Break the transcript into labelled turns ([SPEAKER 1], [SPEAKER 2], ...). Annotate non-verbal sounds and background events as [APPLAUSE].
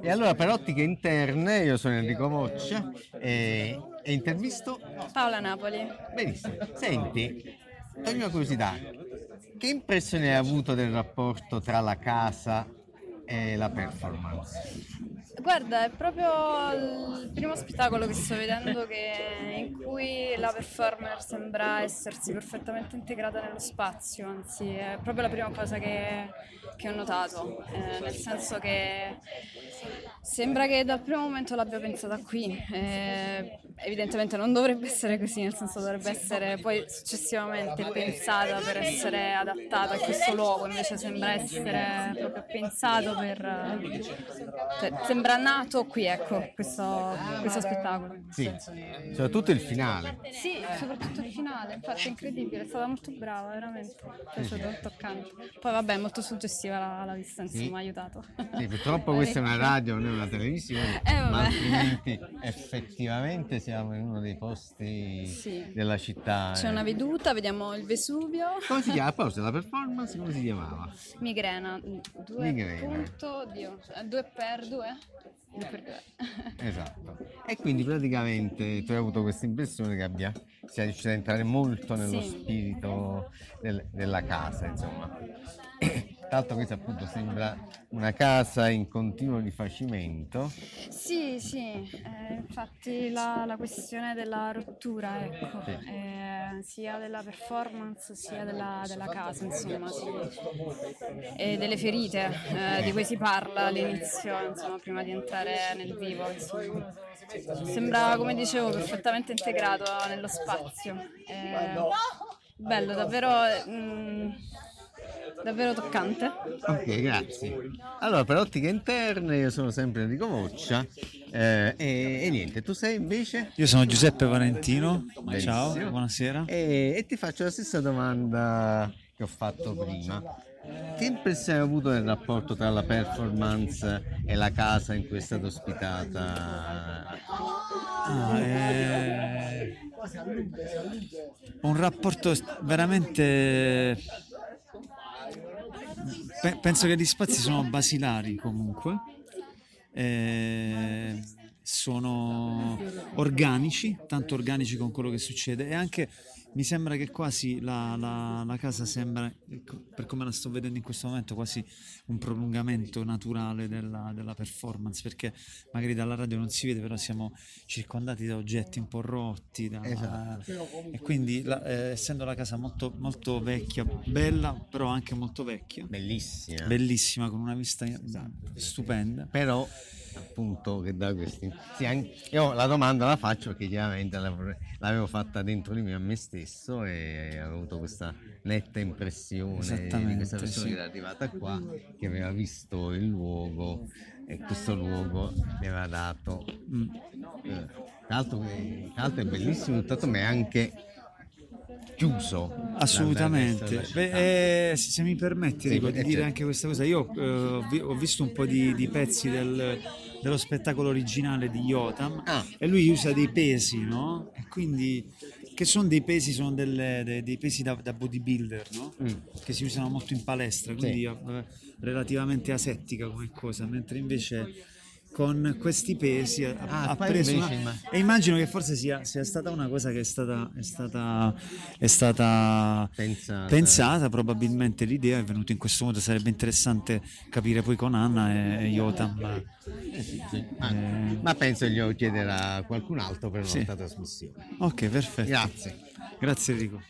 [SPEAKER 1] E allora per ottiche interne io sono Enrico Moccia e, e intervisto
[SPEAKER 2] Paola Napoli.
[SPEAKER 1] Benissimo. Senti, toglimi una curiosità. Che impressione hai avuto del rapporto tra la casa e la performance?
[SPEAKER 2] Guarda, è proprio il primo spettacolo che sto vedendo che- in cui la performer sembra essersi perfettamente integrata nello spazio, anzi è proprio la prima cosa che, che ho notato, eh, nel senso che sembra che dal primo momento l'abbia pensata qui, eh, evidentemente non dovrebbe essere così, nel senso dovrebbe essere poi successivamente pensata per essere adattata a questo luogo, invece sembra essere proprio pensato per... cioè, sembra nato qui, ecco, questo, questo spettacolo.
[SPEAKER 1] Sì, soprattutto il finale.
[SPEAKER 2] Sì, soprattutto il finale, infatti è incredibile, è stata molto brava, veramente, è piaciuto, toccante. Poi vabbè, è molto suggestiva la, la vista, insomma,
[SPEAKER 1] Sì.
[SPEAKER 2] ha aiutato.
[SPEAKER 1] Sì, purtroppo questa è una radio, non è una televisione,
[SPEAKER 2] Eh,
[SPEAKER 1] ma altrimenti effettivamente siamo in uno dei posti
[SPEAKER 2] Sì.
[SPEAKER 1] della città.
[SPEAKER 2] C'è una veduta, vediamo il Vesuvio.
[SPEAKER 1] Come si chiama? A proposito della performance, come si chiamava?
[SPEAKER 2] Migrena, due
[SPEAKER 1] Migrena.
[SPEAKER 2] punto, oddio, eh, due per due? Due per due. [LAUGHS]
[SPEAKER 1] Esatto. E quindi praticamente tu hai avuto questa impressione che abbia, sia riuscita a entrare molto nello
[SPEAKER 2] Sì.
[SPEAKER 1] spirito del- della casa, insomma. Tra l'altro questa appunto sembra una casa in continuo rifacimento.
[SPEAKER 2] Sì, sì, eh, infatti la, la questione della rottura, ecco,
[SPEAKER 1] Sì.
[SPEAKER 2] eh, sia della performance sia della, della casa, insomma, sì. e delle ferite eh, di cui si parla all'inizio, insomma, prima di entrare nel vivo, insomma. Sembra, come dicevo, perfettamente integrato nello spazio. Eh, bello, davvero, mm, davvero toccante.
[SPEAKER 1] Ok, grazie. Allora, per ottiche interne io sono sempre Enrico Moccia eh, e, e niente, tu sei invece?
[SPEAKER 3] Io sono Giuseppe Valentino, ciao,
[SPEAKER 1] Benissimo.
[SPEAKER 3] buonasera.
[SPEAKER 1] E, e ti faccio la stessa domanda che ho fatto prima. Che impressione hai avuto del rapporto tra la performance e la casa in cui è stata ospitata?
[SPEAKER 3] Ah, eh, un rapporto veramente... pe- penso che gli spazi sono basilari comunque, eh, sono organici, tanto organici con quello che succede e anche mi sembra che quasi la, la- la casa sembra, ecco, per come la sto vedendo in questo momento, quasi un prolungamento naturale della, della performance, perché magari dalla radio non si vede, però siamo circondati da oggetti un po' rotti, da-
[SPEAKER 1] Esatto.
[SPEAKER 3] e quindi la- eh, essendo la casa molto, molto vecchia, bella, però anche molto vecchia,
[SPEAKER 1] Bellissima.
[SPEAKER 3] bellissima, con una vista stupenda.
[SPEAKER 1] Però appunto che da questi sì, anche- io la domanda la faccio perché chiaramente l'avevo fatta dentro di me a me stesso e avevo avuto questa netta impressione di questa persona
[SPEAKER 3] sì.
[SPEAKER 1] che era arrivata qua che aveva visto il luogo e questo luogo mi aveva dato
[SPEAKER 3] Mm.
[SPEAKER 1] eh, tra l'altro, è bellissimo tutto ma è anche chiuso
[SPEAKER 3] Assolutamente. Beh, eh, se mi permetti
[SPEAKER 1] Sì,
[SPEAKER 3] Enrico,
[SPEAKER 1] eh,
[SPEAKER 3] di dire
[SPEAKER 1] certo.
[SPEAKER 3] anche questa cosa, io eh, ho, ho visto un po' di, di pezzi del- dello spettacolo originale di Yotam
[SPEAKER 1] Ah.
[SPEAKER 3] e lui usa dei pesi, no? E quindi che sono dei pesi, sono delle- dei, dei pesi da, da bodybuilder, no?
[SPEAKER 1] Mm.
[SPEAKER 3] Che si usano molto in palestra, quindi eh, relativamente asettica come cosa, mentre invece con questi pesi ha,
[SPEAKER 1] Ah,
[SPEAKER 3] ha preso una- e immagino che forse sia, sia stata una cosa che è stata, è stata, è stata
[SPEAKER 1] Pensata.
[SPEAKER 3] pensata, probabilmente l'idea è venuta in questo modo, sarebbe interessante capire poi con Anna e, e Yotam.
[SPEAKER 1] Eh sì, sì. Ma,
[SPEAKER 3] Eh.
[SPEAKER 1] ma penso glielo chiederà qualcun altro per
[SPEAKER 3] Sì.
[SPEAKER 1] un'altra trasmissione.
[SPEAKER 3] Ok, perfetto.
[SPEAKER 1] Grazie.
[SPEAKER 3] Grazie Enrico.